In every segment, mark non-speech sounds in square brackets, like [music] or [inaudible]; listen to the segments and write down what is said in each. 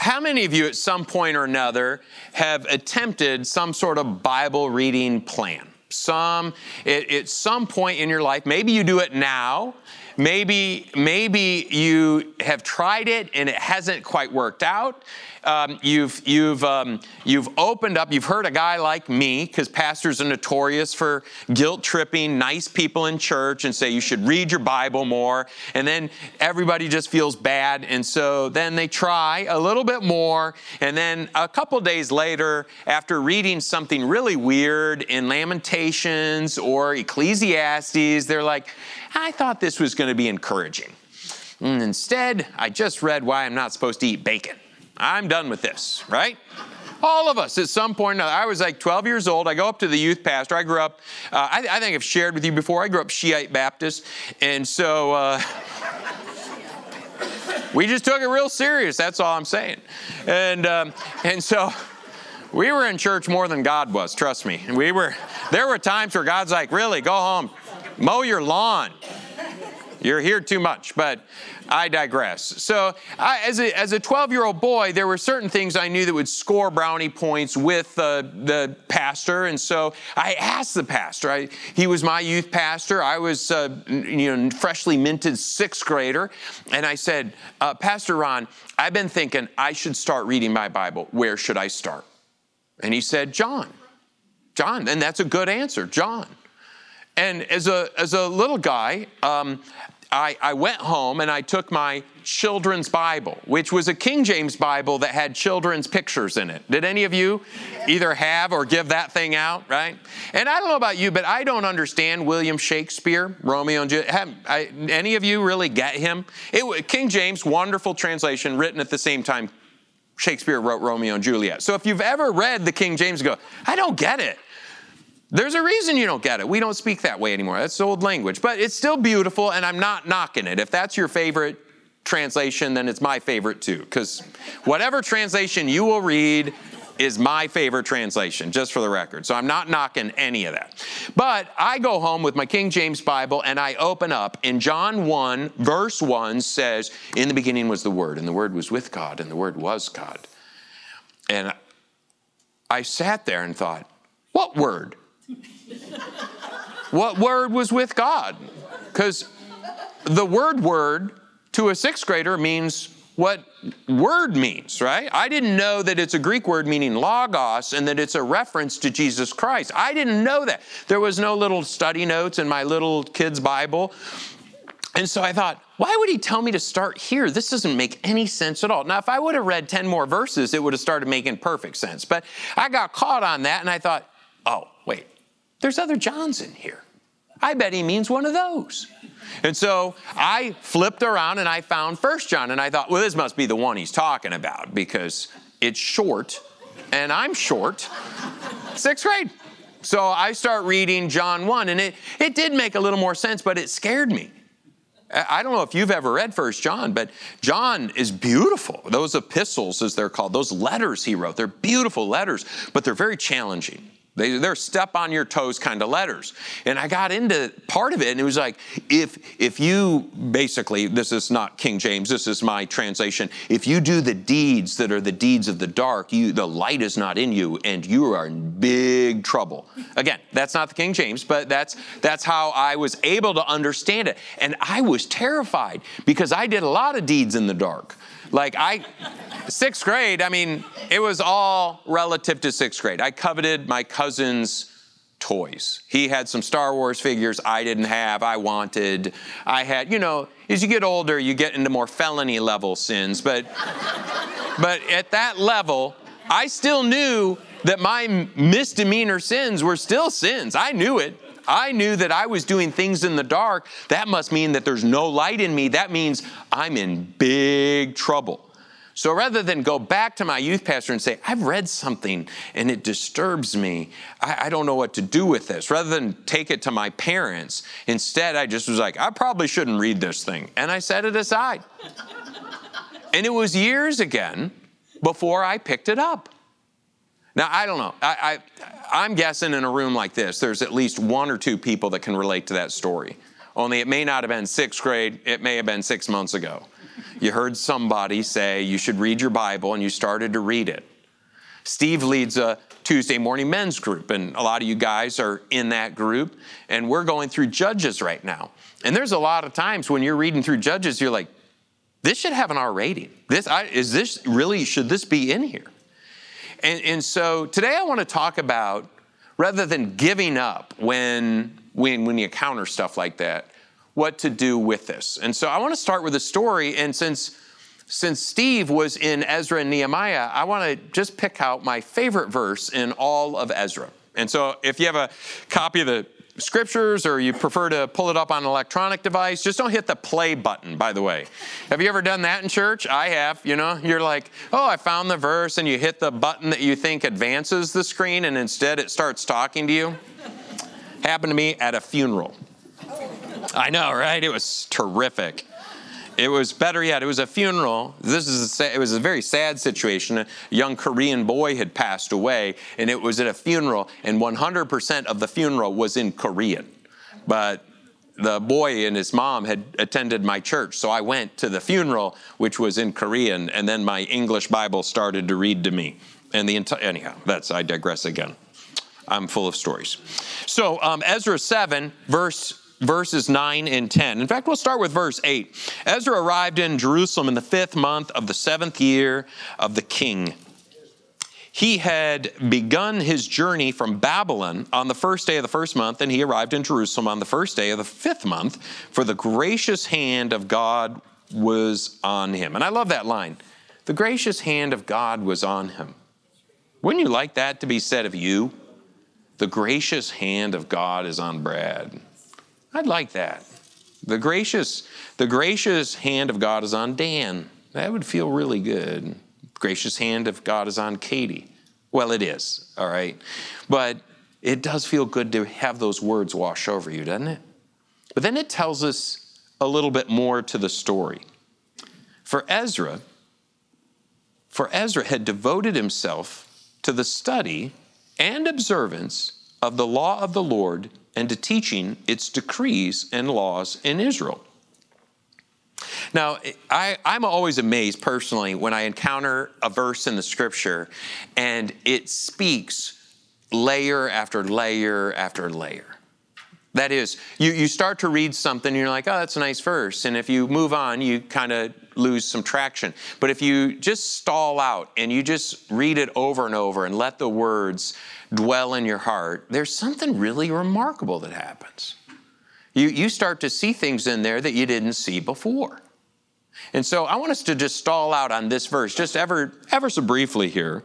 how many of you at some point or another have attempted some sort of Bible reading plan? Some, at, at some point in your life, maybe you do it now, maybe maybe you have tried it and it hasn't quite worked out um, you've, you've, um, you've opened up, you've heard a guy like me, because pastors are notorious for guilt tripping nice people in church and say you should read your Bible more. And then everybody just feels bad. And so then they try a little bit more. And then a couple days later, after reading something really weird in Lamentations or Ecclesiastes, they're like, I thought this was going to be encouraging. And instead, I just read why I'm not supposed to eat bacon. I'm done with this, right? All of us at some point, I was like 12 years old. I go up to the youth pastor. I grew up, uh, I, I, think I've shared with you before, I grew up Shiite Baptist. And so uh, [laughs] we just took it real serious. That's all I'm saying. And, um, and so we were in church more than God was, trust me. We were, there were times where God's like, really, go home, mow your lawn. You're here too much. But I digress. So, I, as a as a 12 year old boy, there were certain things I knew that would score brownie points with uh, the pastor, and so I asked the pastor. I, he was my youth pastor. I was uh, you know freshly minted sixth grader, and I said, uh, Pastor Ron, I've been thinking I should start reading my Bible. Where should I start? And he said, John. John, and that's a good answer, John. And as a, as a little guy, um, I, I went home and I took my children's Bible, which was a King James Bible that had children's pictures in it. Did any of you either have or give that thing out, right? And I don't know about you, but I don't understand William Shakespeare, Romeo and Juliet. Any of you really get him? It, King James, wonderful translation, written at the same time Shakespeare wrote Romeo and Juliet. So if you've ever read the King James, go, I don't get it. There's a reason you don't get it. We don't speak that way anymore. That's old language. But it's still beautiful, and I'm not knocking it. If that's your favorite translation, then it's my favorite too. Because whatever translation you will read is my favorite translation, just for the record. So I'm not knocking any of that. But I go home with my King James Bible and I open up, and John 1, verse 1 says, In the beginning was the Word, and the Word was with God, and the Word was God. And I sat there and thought, What Word? What word was with God? Because the word word to a sixth grader means what word means, right? I didn't know that it's a Greek word meaning logos and that it's a reference to Jesus Christ. I didn't know that. There was no little study notes in my little kid's Bible. And so I thought, why would he tell me to start here? This doesn't make any sense at all. Now, if I would have read 10 more verses, it would have started making perfect sense. But I got caught on that and I thought, oh, there's other Johns in here. I bet he means one of those. And so I flipped around and I found First John, and I thought, well, this must be the one he's talking about because it's short, and I'm short. Sixth grade. So I start reading John 1, and it, it did make a little more sense, but it scared me. I don't know if you've ever read First John, but John is beautiful. Those epistles, as they're called, those letters he wrote, they're beautiful letters, but they're very challenging. They, they're step on your toes kind of letters. And I got into part of it, and it was like, if if you basically, this is not King James, this is my translation. If you do the deeds that are the deeds of the dark, you the light is not in you, and you are in big trouble. Again, that's not the King James, but that's that's how I was able to understand it. And I was terrified because I did a lot of deeds in the dark. Like I, sixth grade, I mean, it was all relative to sixth grade. I coveted my cousin's toys. He had some Star Wars figures I didn't have, I wanted. I had, you know, as you get older, you get into more felony level sins, but but at that level, I still knew that my misdemeanor sins were still sins. I knew it. I knew that I was doing things in the dark. That must mean that there's no light in me. That means I'm in big trouble. So rather than go back to my youth pastor and say, I've read something and it disturbs me, I, I, don't know what to do with this, rather than take it to my parents, instead I just was like, I probably shouldn't read this thing. And I set it aside. and it was years again before I picked it up. Now, I don't know. I, I, I'm guessing in a room like this, there's at least one or two people that can relate to that story. Only it may not have been sixth grade, it may have been six months ago. you heard somebody say you should read your Bible and you started to read it. Steve leads a Tuesday morning men's group, and a lot of you guys are in that group. And we're going through Judges right now. And there's a lot of times when you're reading through Judges, you're like, this should have an R rating. This I, is this really should this be in here? And, and so today I want to talk about rather than giving up when when when you encounter stuff like that, what to do with this. And so I want to start with a story. And since since Steve was in Ezra and Nehemiah, I want to just pick out my favorite verse in all of Ezra. And so if you have a copy of the scriptures or you prefer to pull it up on an electronic device, just don't hit the play button, by the way. Have you ever done that in church? I have, you know. You're like, oh, I found the verse, and you hit the button that you think advances the screen, and instead it starts talking to you. Happened to me at a funeral. I know, right? It was terrific. It was better yet. It was a funeral. This is a, it was a very sad situation. A young Korean boy had passed away, and it was at a funeral, and 100% of the funeral was in Korean. But the boy and his mom had attended my church, so I went to the funeral, which was in Korean, and then my English Bible started to read to me. And the entire anyhow, that's I digress again. I'm full of stories. So um, Ezra 7, verse verses 9 and 10. In fact, we'll start with verse 8. Ezra arrived in Jerusalem in the fifth month of the seventh year of the king. He had begun his journey from Babylon on the first day of the first month, and he arrived in Jerusalem on the first day of the fifth month, for the gracious hand of God was on him. And I love that line. The gracious hand of God was on him. Wouldn't you like that to be said of you? The gracious hand of God is on Brad. I'd like that. The gracious, the gracious hand of God is on Dan. That would feel really good. Gracious hand of God is on Katie. Well, it is, all right. But it does feel good to have those words wash over you, doesn't it? But then it tells us a little bit more to the story. For Ezra, for Ezra had devoted himself to the study and observance of the law of the Lord and to teaching its decrees and laws in Israel. Now, I, am always amazed personally when I encounter a verse in the scripture and it speaks layer after layer after layer. That is, you, you start to read something and you're like, oh, that's a nice verse. And if you move on, you kind of lose some traction. But if you just stall out and you just read it over and over and let the words dwell in your heart, there's something really remarkable that happens. You, you start to see things in there that you didn't see before. And so I want us to just stall out on this verse, just ever, ever so briefly here.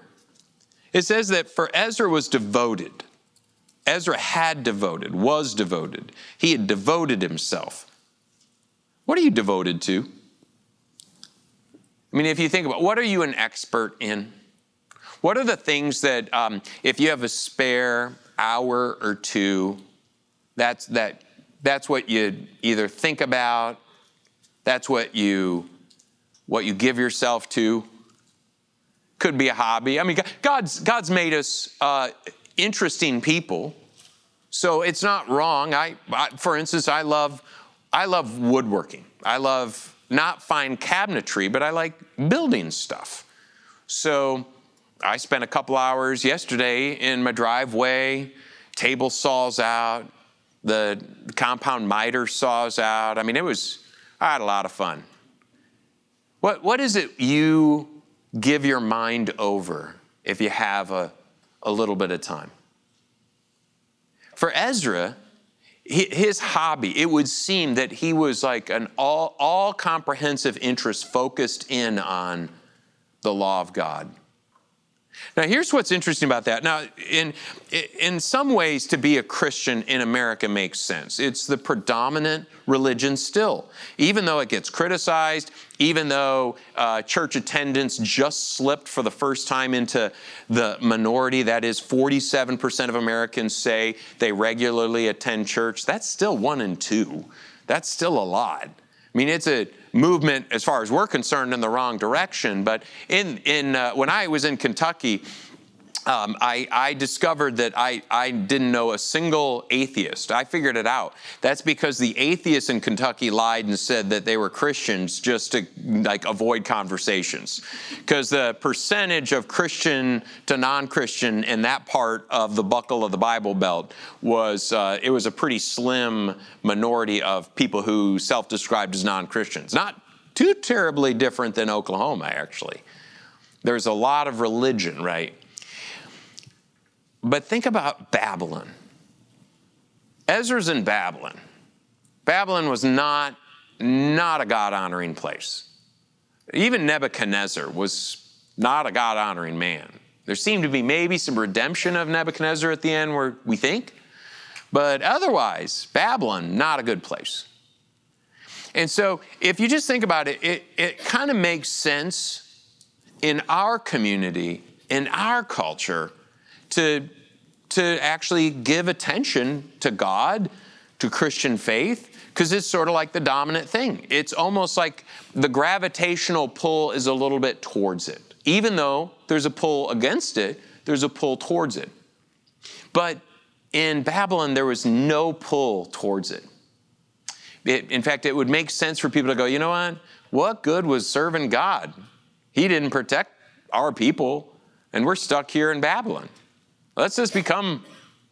It says that for Ezra was devoted. Ezra had devoted, was devoted. He had devoted himself. What are you devoted to? I mean, if you think about what are you an expert in? What are the things that, um, if you have a spare hour or two, that's, that, that's what you either think about, that's what you, what you give yourself to. Could be a hobby. I mean, God's, God's made us uh, interesting people. So it's not wrong. I, I, for instance, I love, I love woodworking. I love not fine cabinetry, but I like building stuff. So I spent a couple hours yesterday in my driveway, table saws out, the compound miter saws out. I mean, it was, I had a lot of fun. What, what is it you give your mind over if you have a, a little bit of time? For Ezra, his hobby, it would seem that he was like an all, all comprehensive interest focused in on the law of God. Now, here's what's interesting about that. Now, in, in some ways, to be a Christian in America makes sense. It's the predominant religion still. Even though it gets criticized, even though uh, church attendance just slipped for the first time into the minority, that is, 47% of Americans say they regularly attend church, that's still one in two. That's still a lot. I mean, it's a movement, as far as we're concerned, in the wrong direction. But in, in, uh, when I was in Kentucky, um, I, I, discovered that I, I didn't know a single atheist. I figured it out. That's because the atheists in Kentucky lied and said that they were Christians just to like avoid conversations. Because the percentage of Christian to non-Christian in that part of the buckle of the Bible Belt was uh, it was a pretty slim minority of people who self-described as non-Christians. Not too terribly different than Oklahoma, actually. There's a lot of religion, right? But think about Babylon. Ezra's in Babylon. Babylon was not, not a God honoring place. Even Nebuchadnezzar was not a God honoring man. There seemed to be maybe some redemption of Nebuchadnezzar at the end, where we think, but otherwise, Babylon, not a good place. And so, if you just think about it, it, it kind of makes sense in our community, in our culture, to, to actually give attention to God, to Christian faith, because it's sort of like the dominant thing. It's almost like the gravitational pull is a little bit towards it. Even though there's a pull against it, there's a pull towards it. But in Babylon, there was no pull towards it. it. In fact, it would make sense for people to go, you know what? What good was serving God? He didn't protect our people, and we're stuck here in Babylon. Let's just become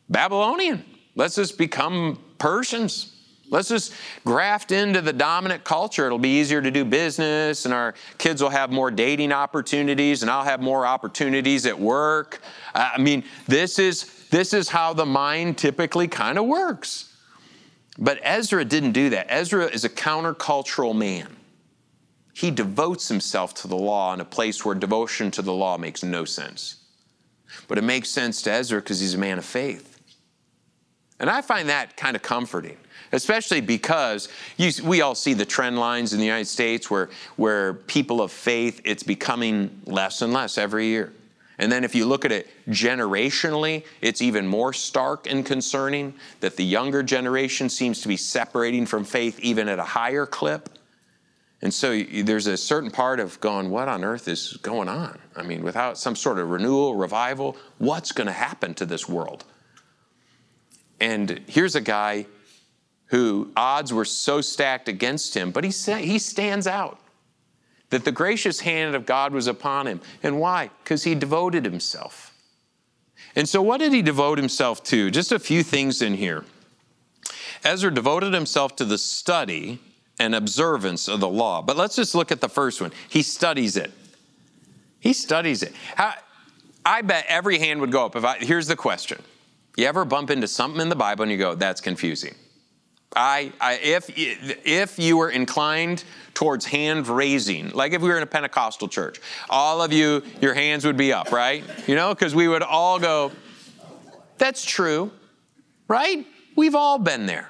Babylonian. Let's just become Persians. Let's just graft into the dominant culture. It'll be easier to do business, and our kids will have more dating opportunities, and I'll have more opportunities at work. I mean, this is, this is how the mind typically kind of works. But Ezra didn't do that. Ezra is a countercultural man. He devotes himself to the law in a place where devotion to the law makes no sense. But it makes sense to Ezra because he's a man of faith. And I find that kind of comforting, especially because you, we all see the trend lines in the United States where, where people of faith, it's becoming less and less every year. And then if you look at it generationally, it's even more stark and concerning that the younger generation seems to be separating from faith even at a higher clip. And so there's a certain part of going, what on earth is going on? I mean, without some sort of renewal, revival, what's going to happen to this world? And here's a guy who odds were so stacked against him, but he, he stands out. That the gracious hand of God was upon him. And why? Because he devoted himself. And so, what did he devote himself to? Just a few things in here. Ezra devoted himself to the study and observance of the law. But let's just look at the first one. He studies it. He studies it. How, I bet every hand would go up if I, here's the question. You ever bump into something in the Bible and you go, that's confusing? I, I, if, if you were inclined towards hand raising, like if we were in a Pentecostal church, all of you, your hands would be up, right? You know, because we would all go, that's true, right? We've all been there.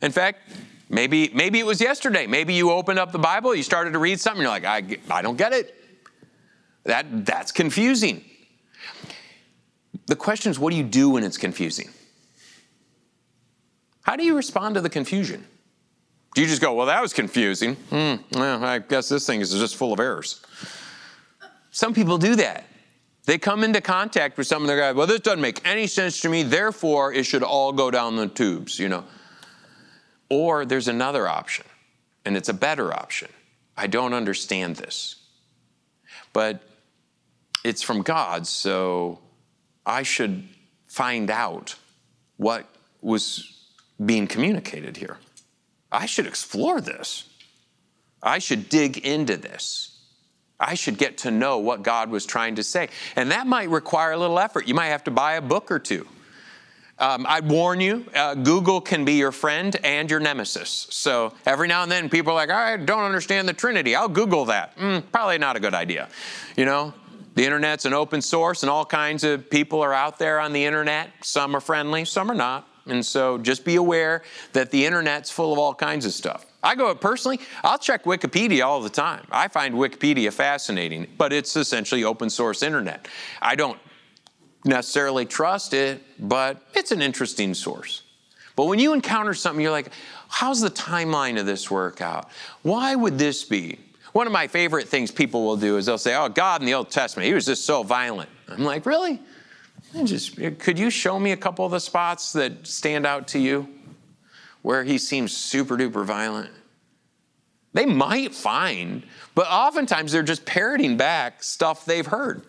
In fact, Maybe, maybe it was yesterday. Maybe you opened up the Bible, you started to read something, you're like, I, I don't get it. That, that's confusing. The question is, what do you do when it's confusing? How do you respond to the confusion? Do you just go, well, that was confusing? Hmm, well, I guess this thing is just full of errors. Some people do that. They come into contact with something, they're like, well, this doesn't make any sense to me, therefore it should all go down the tubes, you know. Or there's another option, and it's a better option. I don't understand this. But it's from God, so I should find out what was being communicated here. I should explore this. I should dig into this. I should get to know what God was trying to say. And that might require a little effort. You might have to buy a book or two. Um, I'd warn you, uh, Google can be your friend and your nemesis. So every now and then people are like, I don't understand the Trinity. I'll Google that. Mm, probably not a good idea. You know, the internet's an open source and all kinds of people are out there on the internet. Some are friendly, some are not. And so just be aware that the internet's full of all kinds of stuff. I go personally, I'll check Wikipedia all the time. I find Wikipedia fascinating, but it's essentially open source internet. I don't necessarily trust it, but it's an interesting source. But when you encounter something, you're like, how's the timeline of this work out? Why would this be? One of my favorite things people will do is they'll say, oh, God in the Old Testament, he was just so violent. I'm like, really? Just could you show me a couple of the spots that stand out to you where he seems super duper violent? They might find, but oftentimes they're just parroting back stuff they've heard.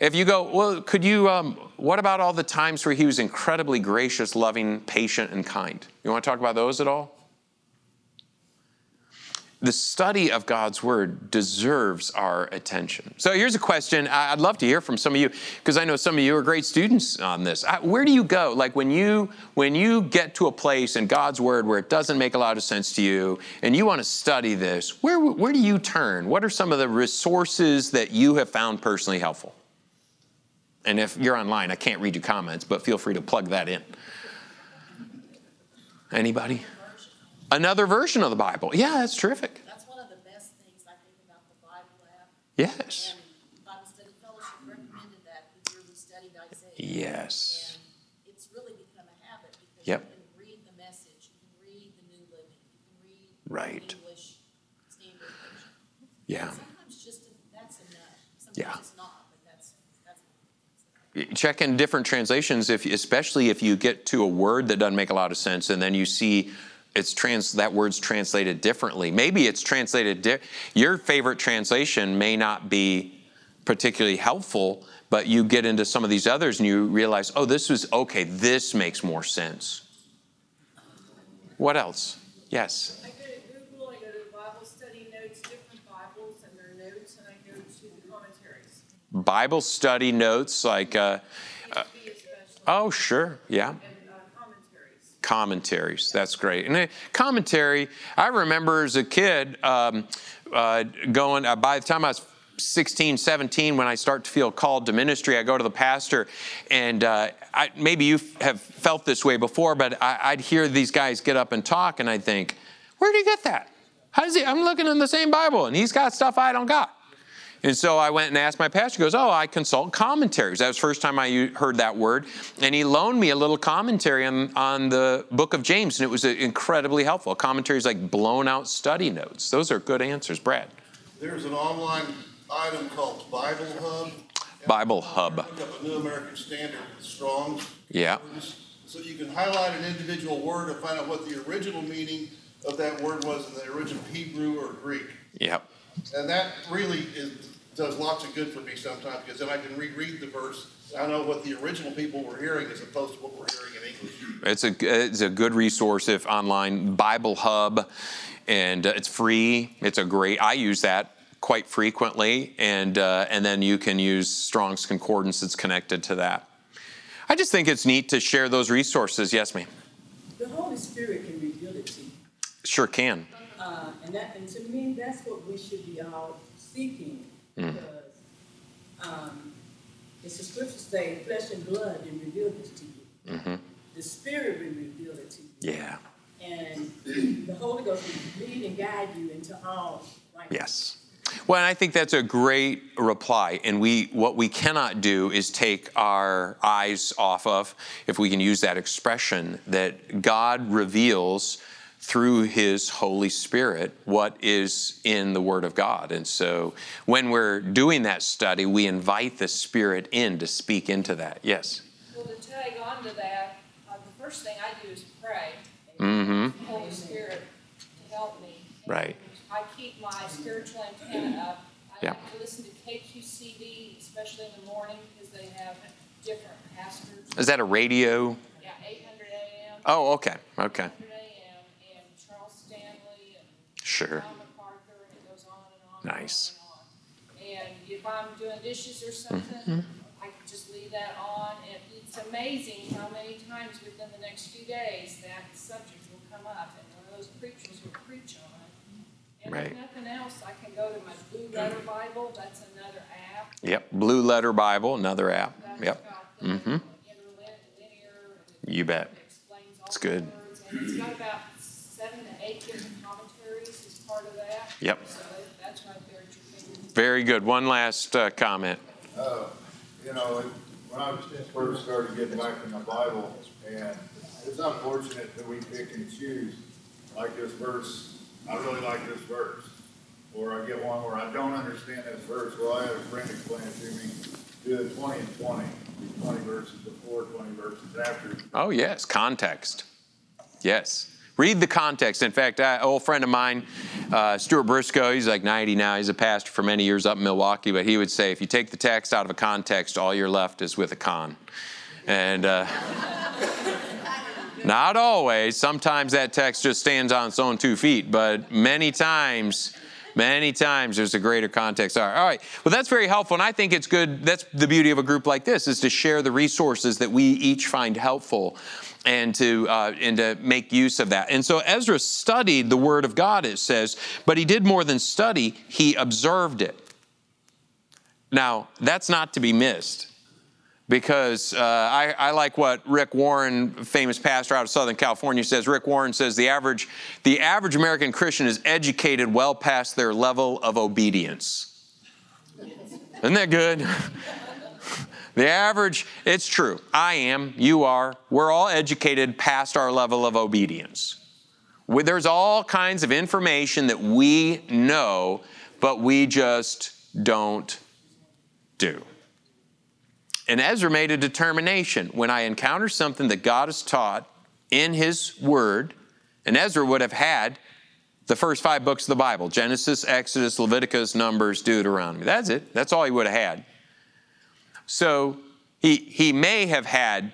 If you go, well, could you, um, what about all the times where he was incredibly gracious, loving, patient, and kind? You want to talk about those at all? the study of God's word deserves our attention. So here's a question I'd love to hear from some of you because I know some of you are great students on this. Where do you go? Like when you when you get to a place in God's word where it doesn't make a lot of sense to you and you want to study this, where where do you turn? What are some of the resources that you have found personally helpful? And if you're online, I can't read your comments, but feel free to plug that in. Anybody? Another version of the Bible. Yeah, that's terrific. That's one of the best things I think about the Bible app. Yes. And Bible Study Fellowship recommended that we studied Isaiah. Yes. And it's really become a habit because Yep. you can read the message, you can read the New Living, you can read Right. English Standard Version. Yeah. Sometimes just that's enough. Yeah. Sometimes it's not, but that's that's. Check in different translations if especially if you get to a word that doesn't make a lot of sense and then you see it's trans that word's translated differently. Maybe it's translated di- your favorite translation may not be particularly helpful but you get into some of these others and you realize oh this was okay this makes more sense. What else? Yes I go to Google, I go to Bible study notes, different Bibles and their notes, and I go to the commentaries. Bible study notes like uh, especially, oh sure yeah and uh, commentaries. commentaries. That's great. And a commentary, I remember as a kid um, uh, going, uh, by the time I was 16, 17, when I start to feel called to ministry, I go to the pastor, and uh, I, maybe you have felt this way before, but I, I'd hear these guys get up and talk, and I'd think, where did he get that? How does he? I'm looking in the same Bible, and he's got stuff I don't got. And so I went and asked my pastor, he goes, Oh, I consult commentaries. That was the first time I heard that word. And he loaned me a little commentary on, on the book of James, and it was uh, incredibly helpful. Commentaries like blown out study notes. Those are good answers, Brad. There's an online item called Bible Hub. Bible Hub. Up a New American Standard, Strong's. Yeah. So you can highlight an individual word and find out what the original meaning of that word was in the original Hebrew or Greek. Yep. And that really is, does lots of good for me sometimes, because then I can reread the verse. I know what the original people were hearing as opposed to what we're hearing in English. It's a, it's a good resource if online, Bible Hub, and uh, it's free. It's a great, I use that quite frequently, and, uh, and then you can use Strong's Concordance that's connected to that. I just think it's neat to share those resources. Yes, ma'am. The Holy Spirit can reveal it to you. Sure can. And that, and to me, that's what we should be all seeking. Because, um, it's the scriptures say, flesh and blood didn't reveal this to you. The Spirit will reveal it to you. Yeah. And [clears throat] the Holy Ghost will lead and guide you into all. Yes. Well, and I think that's a great reply. And we, what we cannot do is take our eyes off of, if we can use that expression, that God reveals through His Holy Spirit what is in the Word of God. And so when we're doing that study, we invite the Spirit in to speak into that. Yes. Well, to tag on to that, uh, the first thing I do is pray. Mm-hmm. Holy Spirit to help me. And Right. I keep my spiritual antenna up. I Yeah. like to listen to KQCV, especially in the morning, because they have different pastors. Is that a radio? Yeah, eight hundred AM. Oh, okay. Okay. Sure. MacArthur, and it goes on and on. Nice. And, on and if I'm doing dishes or something, I can just leave that on. And it's amazing how many times within the next few days that subject will come up, and one of those preachers will preach on it. And Right. if nothing else, I can go to my Blue Letter Bible. That's another app. Yep. Blue Letter Bible, another app. That's Yep. Mhm. You bet. it explains all It's the good. words, And it's got about seven to eight different commentaries as part of that. Yep. So that's at your. Very good. One last uh, comment. You know, when I was first started getting back in the Bible, and it's unfortunate that we pick and choose, like this verse, I really like this verse. Or I get one where I don't understand this verse, well, I had a friend explain it to me, do the twenty and twenty, twenty verses before, twenty verses after. Oh, yes, context. Yes. Read the context. In fact, an old friend of mine, uh, Stuart Briscoe, he's like 90 now. He's a pastor for many years up in Milwaukee, but he would say if you take the text out of a context, all you're left is with a con. And uh, [laughs] not always. Sometimes that text just stands on its own two feet, but many times, many times there's a greater context. All right, all right. Well, that's very helpful, and I think it's good. That's the beauty of a group like this is to share the resources that we each find helpful and to uh, and to make use of that. And so Ezra studied the Word of God. It says, but he did more than study; he observed it. Now that's not to be missed because uh, I, I, like what Rick Warren, famous pastor out of Southern California, says. Rick Warren says the average, the average American Christian is educated well past their level of obedience. Isn't that good? [laughs] the average, it's true. I am, you are, we're all educated past our level of obedience. There's all kinds of information that we know, but we just don't do. And Ezra made a determination when I encounter something that God has taught in His Word, and Ezra would have had the first five books of the Bible Genesis, Exodus, Leviticus, Numbers, Deuteronomy. That's it. That's all he would have had. So he, he may have had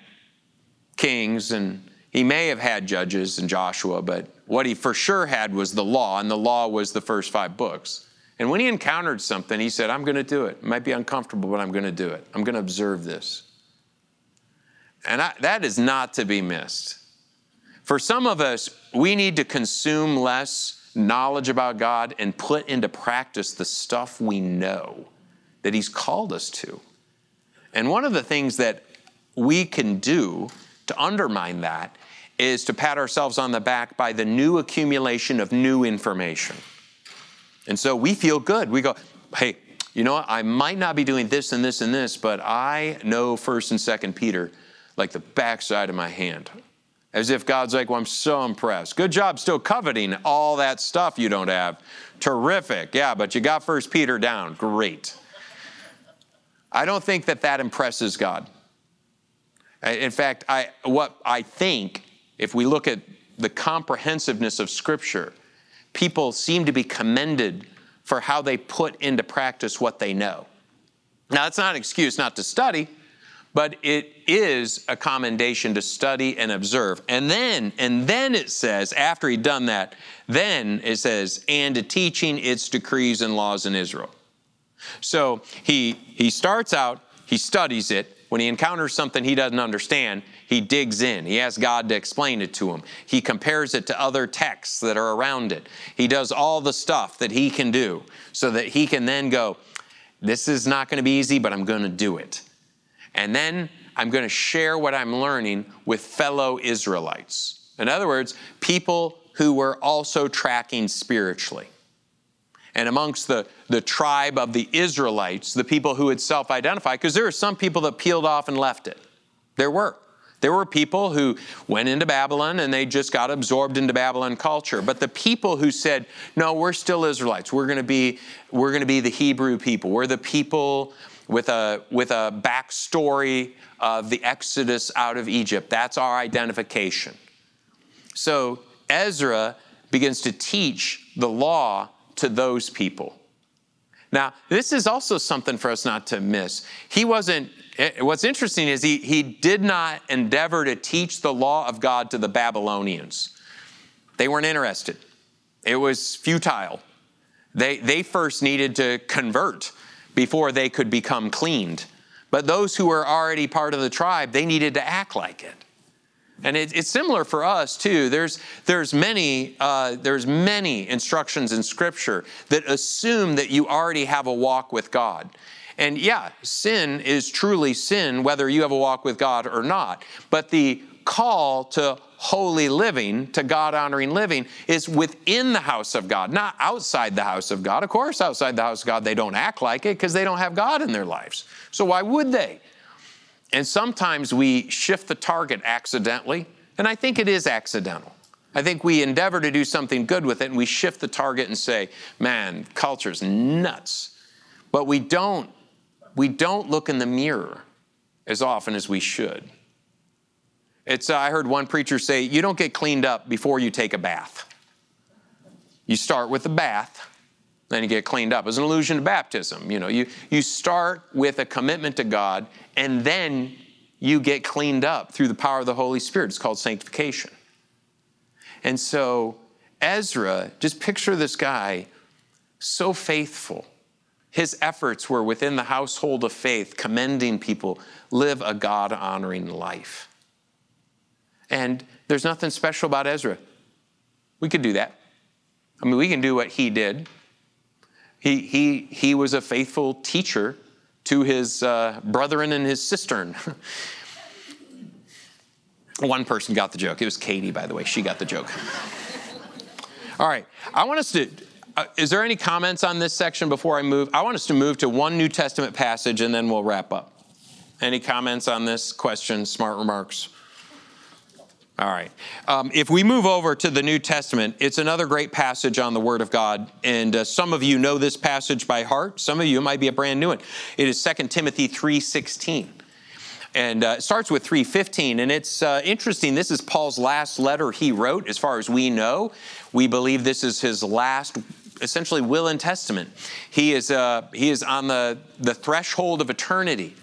kings and he may have had judges and Joshua, but what he for sure had was the law, and the law was the first five books. And when he encountered something, he said, I'm going to do it. It might be uncomfortable, but I'm going to do it. I'm going to observe this. And I, that is not to be missed. For some of us, we need to consume less knowledge about God and put into practice the stuff we know that He's called us to. And one of the things that we can do to undermine that is to pat ourselves on the back by the new accumulation of new information. And so we feel good. We go, hey, you know what? I might not be doing this and this and this, but I know First and Second Peter like the backside of my hand. As if God's like, well, I'm so impressed. Good job still coveting all that stuff you don't have. Terrific. Yeah, but you got First Peter down. Great. I don't think that that impresses God. In fact, I, what I think, if we look at the comprehensiveness of Scripture, people seem to be commended for how they put into practice what they know. Now, that's not an excuse not to study, but it is a commendation to study and observe. And then, and then it says, after he'd done that, then it says, and to teaching its decrees and laws in Israel. So he he starts out, he studies it. When he encounters something he doesn't understand, he digs in. He asks God to explain it to him. He compares it to other texts that are around it. He does all the stuff that he can do so that he can then go, This is not going to be easy, but I'm going to do it. And then I'm going to share what I'm learning with fellow Israelites. In other words, people who were also tracking spiritually. And amongst the, the tribe of the Israelites, the people who had self identified, because there are some people that peeled off and left it. There were. There were people who went into Babylon and they just got absorbed into Babylon culture. But the people who said, "No, we're still Israelites. We're going to be we're going to be the Hebrew people. We're the people with a with a backstory of the Exodus out of Egypt. That's our identification." So Ezra begins to teach the law to those people. Now, this is also something for us not to miss. He wasn't Eh, what's interesting is he, he did not endeavor to teach the law of God to the Babylonians. They weren't interested, it was futile. They, they first needed to convert before they could become cleaned. But those who were already part of the tribe, they needed to act like it. And it, it's similar for us too. There's, there's, many, uh, there's many instructions in Scripture that assume that you already have a walk with God. And yeah, sin is truly sin, whether you have a walk with God or not. But the call to holy living, to God honoring living, is within the house of God, not outside the house of God. Of course, outside the house of God, they don't act like it because they don't have God in their lives. So why would they? And sometimes we shift the target accidentally, and I think it is accidental. I think we endeavor to do something good with it, and we shift the target and say, man, culture's nuts. But we don't we don't look in the mirror as often as we should. It's, uh, I heard one preacher say, you don't get cleaned up before you take a bath. You start with the bath, then you get cleaned up. It's an allusion to baptism. You know, you, you start with a commitment to God, and then you get cleaned up through the power of the Holy Spirit. It's called sanctification. And so, Ezra, just picture this guy so faithful. His efforts were within the household of faith, commending people, live a God honoring life. And there's nothing special about Ezra. We could do that. I mean, we can do what he did. He, he, he was a faithful teacher to his uh, brethren and his cistern. [laughs] One person got the joke. It was Katie, by the way. She got the joke. All right. I want us to. Uh, is there any comments on this section before I move? I want us to move to one New Testament passage and then we'll wrap up. Any comments on this question? Smart remarks? All right. Um, if we move over to the New Testament, it's another great passage on the Word of God. And uh, some of you know this passage by heart. Some of you might be a brand new one. It is 2 Timothy 3.16. And uh, it starts with 3.15. And it's uh, interesting. This is Paul's last letter he wrote, as far as we know. We believe this is his last, essentially, will and testament. He is, uh, he is on the, the threshold of eternity.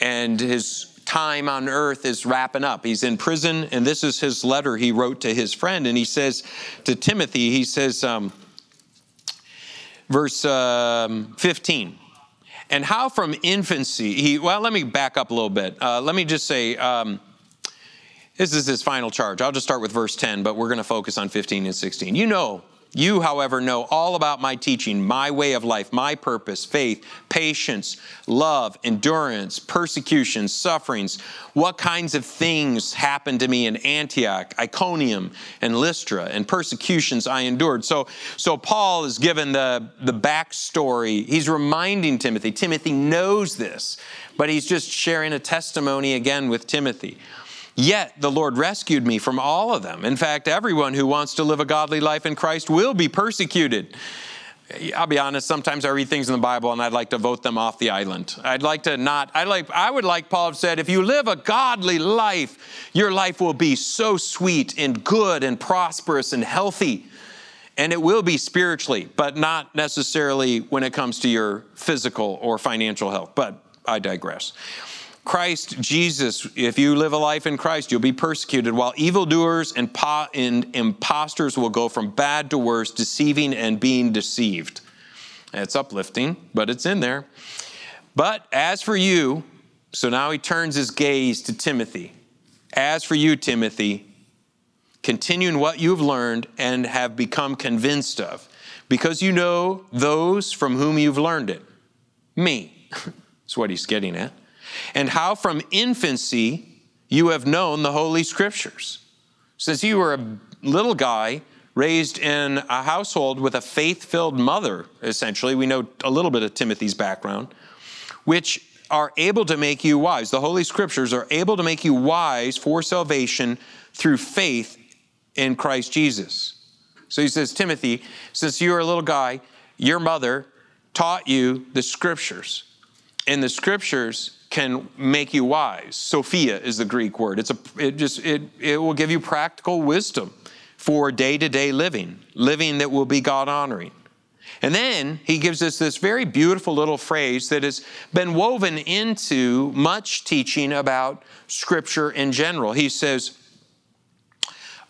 And his time on earth is wrapping up. He's in prison, and this is his letter he wrote to his friend. And he says to Timothy, he says, um, verse um, 15, and how from infancy, he, well, let me back up a little bit. Uh, let me just say, um, this is his final charge. I'll just start with verse 10, but we're going to focus on 15 and 16. You know you, however, know all about my teaching, my way of life, my purpose, faith, patience, love, endurance, persecutions, sufferings, what kinds of things happened to me in Antioch, Iconium, and Lystra, and persecutions I endured. So, so Paul is given the, the backstory. He's reminding Timothy. Timothy knows this, but he's just sharing a testimony again with Timothy. Yet the Lord rescued me from all of them. In fact, everyone who wants to live a godly life in Christ will be persecuted. I'll be honest, sometimes I read things in the Bible and I'd like to vote them off the island. I'd like to not, I like I would like Paul said, if you live a godly life, your life will be so sweet and good and prosperous and healthy. And it will be spiritually, but not necessarily when it comes to your physical or financial health. But I digress. Christ Jesus, if you live a life in Christ, you'll be persecuted, while evildoers and, po- and imposters will go from bad to worse, deceiving and being deceived. It's uplifting, but it's in there. But as for you, so now he turns his gaze to Timothy. As for you, Timothy, continue in what you've learned and have become convinced of, because you know those from whom you've learned it. Me. [laughs] That's what he's getting at and how from infancy you have known the Holy Scriptures. Since you were a little guy raised in a household with a faith filled mother, essentially, we know a little bit of Timothy's background, which are able to make you wise. The Holy Scriptures are able to make you wise for salvation through faith in Christ Jesus. So he says, Timothy, since you are a little guy, your mother taught you the Scriptures. In the Scriptures, can make you wise. Sophia is the Greek word. It's a, it just, it, it will give you practical wisdom for day to day living, living that will be God honoring. And then he gives us this very beautiful little phrase that has been woven into much teaching about Scripture in general. He says,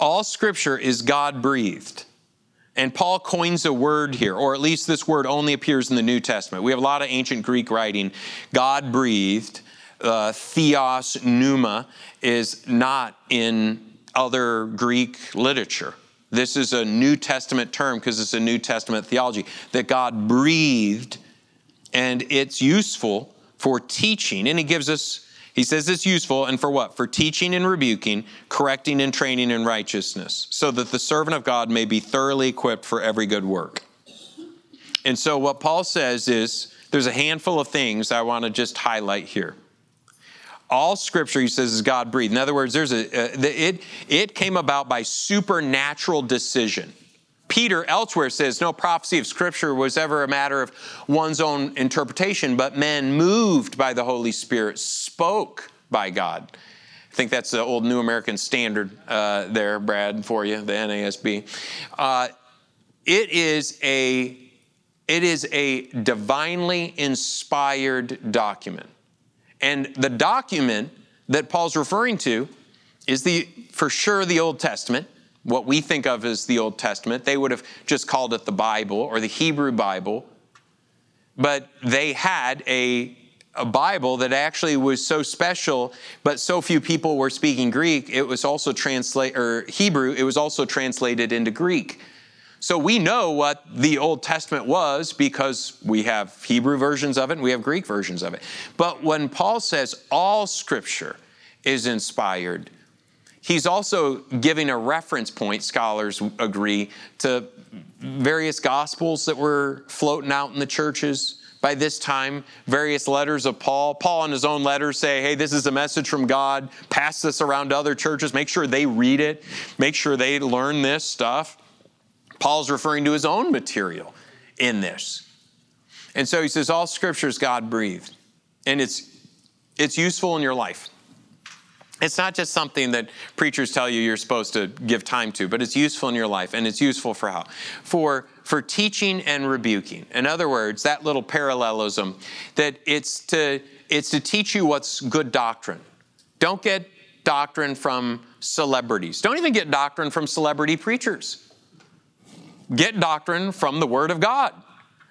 All Scripture is God breathed. And Paul coins a word here, or at least this word only appears in the New Testament. We have a lot of ancient Greek writing. God breathed, uh, theos pneuma, is not in other Greek literature. This is a New Testament term because it's a New Testament theology that God breathed, and it's useful for teaching. And he gives us he says it's useful, and for what? For teaching and rebuking, correcting and training in righteousness, so that the servant of God may be thoroughly equipped for every good work. And so, what Paul says is there's a handful of things I want to just highlight here. All scripture, he says, is God breathed. In other words, there's a, uh, it, it came about by supernatural decision. Peter elsewhere says, No prophecy of Scripture was ever a matter of one's own interpretation, but men moved by the Holy Spirit spoke by God. I think that's the old New American Standard uh, there, Brad, for you, the NASB. Uh, it is a it is a divinely inspired document. And the document that Paul's referring to is the for sure the Old Testament, what we think of as the Old Testament. They would have just called it the Bible or the Hebrew Bible. But they had a a Bible that actually was so special, but so few people were speaking Greek, it was also translate or Hebrew, it was also translated into Greek. So we know what the Old Testament was because we have Hebrew versions of it and we have Greek versions of it. But when Paul says all scripture is inspired, he's also giving a reference point, scholars agree, to various gospels that were floating out in the churches by this time, various letters of Paul. Paul, in his own letters, say, hey, this is a message from God. Pass this around to other churches. Make sure they read it. Make sure they learn this stuff. Paul's referring to his own material in this. And so he says, all scripture is God breathed. And it's, it's useful in your life. It's not just something that preachers tell you you're supposed to give time to, but it's useful in your life. And it's useful for how? For for teaching and rebuking. In other words, that little parallelism, that it's to, it's to teach you what's good doctrine. Don't get doctrine from celebrities. Don't even get doctrine from celebrity preachers. Get doctrine from the Word of God.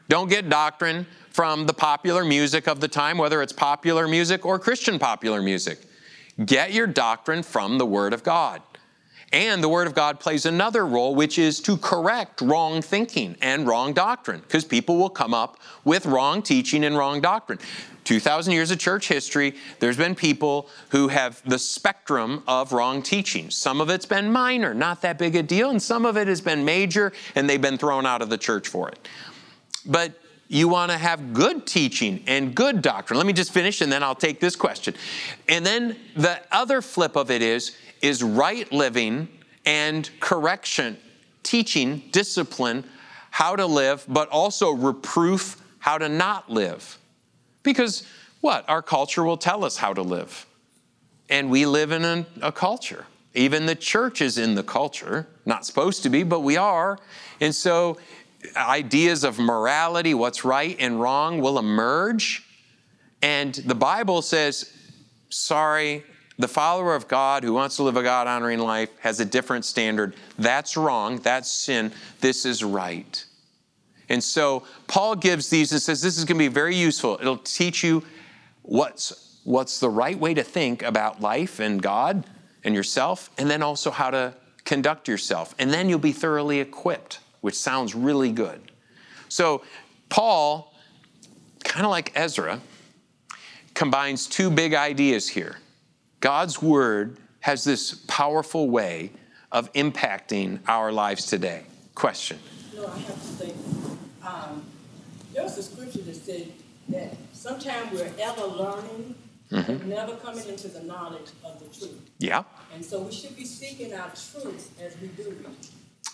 Don't get doctrine from the popular music of the time, whether it's popular music or Christian popular music. Get your doctrine from the Word of God. And the Word of God plays another role, which is to correct wrong thinking and wrong doctrine, because people will come up with wrong teaching and wrong doctrine. 2,000 years of church history, there's been people who have the spectrum of wrong teaching. Some of it's been minor, not that big a deal, and some of it has been major, and they've been thrown out of the church for it. But you want to have good teaching and good doctrine. Let me just finish and then I'll take this question. And then the other flip of it is is right living and correction, teaching, discipline, how to live, but also reproof how to not live. Because what? Our culture will tell us how to live. And we live in a, a, culture. Even the church is in the culture. Not supposed to be, but we are. And so ideas of morality, what's right and wrong, will emerge. And the Bible says, sorry, the follower of God who wants to live a God honoring life has a different standard. That's wrong. That's sin. This is right. And so Paul gives these and says this is going to be very useful. It'll teach you what's, what's the right way to think about life and God and yourself, and then also how to conduct yourself. And then you'll be thoroughly equipped, which sounds really good. So Paul, kind of like Ezra, combines two big ideas here. God's word has this powerful way of impacting our lives today. Question. No, I have to say, um, there was a scripture that said that sometimes we're ever learning, mm-hmm. never coming into the knowledge of the truth. Yeah. And so we should be seeking out truth as we do.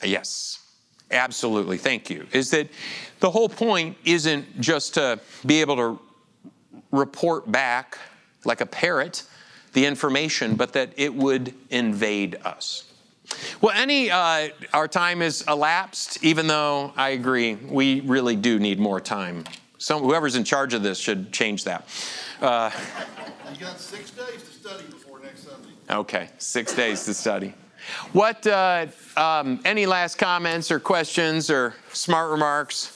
Yes. Absolutely. Thank you. Is that the whole point isn't just to be able to report back like a parrot the information, but that it would invade us. Well, any, uh, our time is elapsed, even though I agree, we really do need more time. So whoever's in charge of this should change that. Uh, you got six days to study before next Sunday. Okay, six days to study. What, uh, um, any last comments or questions or smart remarks?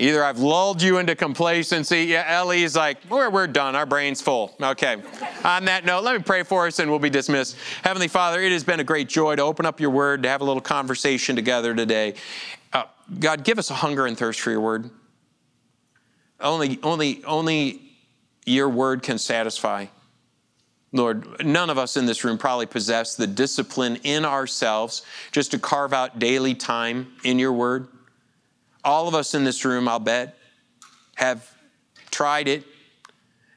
Either I've lulled you into complacency. Yeah, Ellie's like, we're, we're done. Our brain's full. Okay. On that note, let me pray for us and we'll be dismissed. Heavenly Father, it has been a great joy to open up your word, to have a little conversation together today. Uh, God, give us a hunger and thirst for your word. Only, only, only your word can satisfy. Lord, none of us in this room probably possess the discipline in ourselves just to carve out daily time in your word. All of us in this room, I'll bet, have tried it,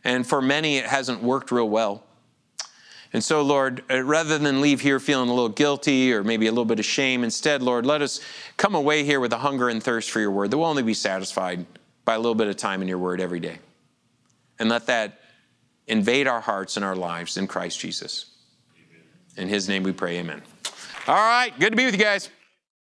and for many, it hasn't worked real well. And so, Lord, uh, rather than leave here feeling a little guilty or maybe a little bit of shame, instead, Lord, let us come away here with a hunger and thirst for your word that will only be satisfied by a little bit of time in your word every day. And let that invade our hearts and our lives in Christ Jesus. In his name we pray, amen. All right, good to be with you guys.